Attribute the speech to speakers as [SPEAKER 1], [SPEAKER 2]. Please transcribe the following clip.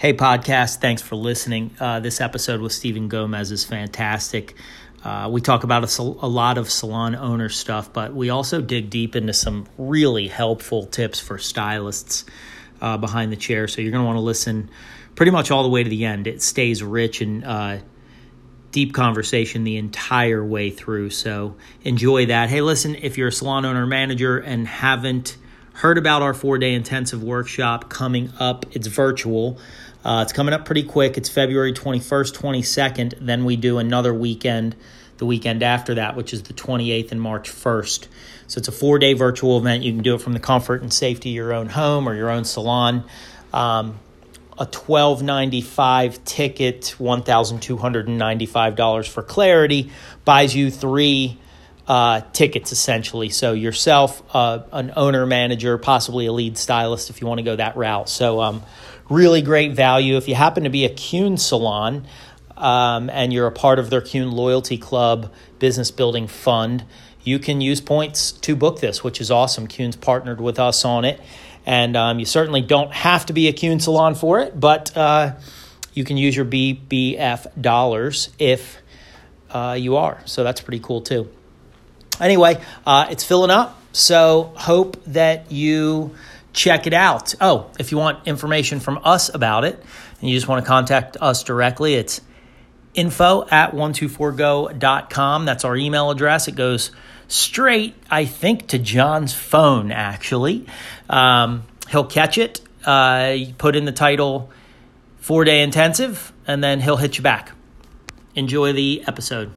[SPEAKER 1] Hey, podcast. Thanks for listening. Uh, this episode with Stephen Gomez is fantastic. Uh, we talk about a, a, lot of salon owner stuff, but we also dig deep into some really helpful tips for stylists uh, behind the chair. So you're going to want to listen pretty much all the way to the end. It stays rich and uh, deep conversation the entire way through. So enjoy that. Hey, listen, if you're a salon owner manager and haven't heard about our four day intensive workshop coming up, it's virtual. Uh, it's coming up pretty quick. It's February 21st, 22nd. Then we do another weekend the weekend after that, which is the 28th and March 1st. So it's a four day virtual event. You can do it from the comfort and safety of your own home or your own salon. Um, a twelve ninety five ticket, one thousand two hundred and ninety five dollars for clarity, buys you three uh, tickets essentially. So yourself, uh, an owner manager, possibly a lead stylist if you want to go that route. So um, really great value. If you happen to be a Kuhn salon um, and you're a part of their Kuhn Loyalty Club business building fund, you can use points to book this, which is awesome. Kuhn's partnered with us on it. And um, you certainly don't have to be a Kuhn salon for it, but uh, you can use your BBF dollars if uh, you are. So that's pretty cool too. Anyway, uh, it's filling up. So hope that you check it out. Oh, if you want information from us about it and you just want to contact us directly, it's info at 124go.com. That's our email address. It goes straight, I think, to John's phone, actually. Um, he'll catch it, uh, put in the title four day intensive, and then he'll hit you back. Enjoy the episode.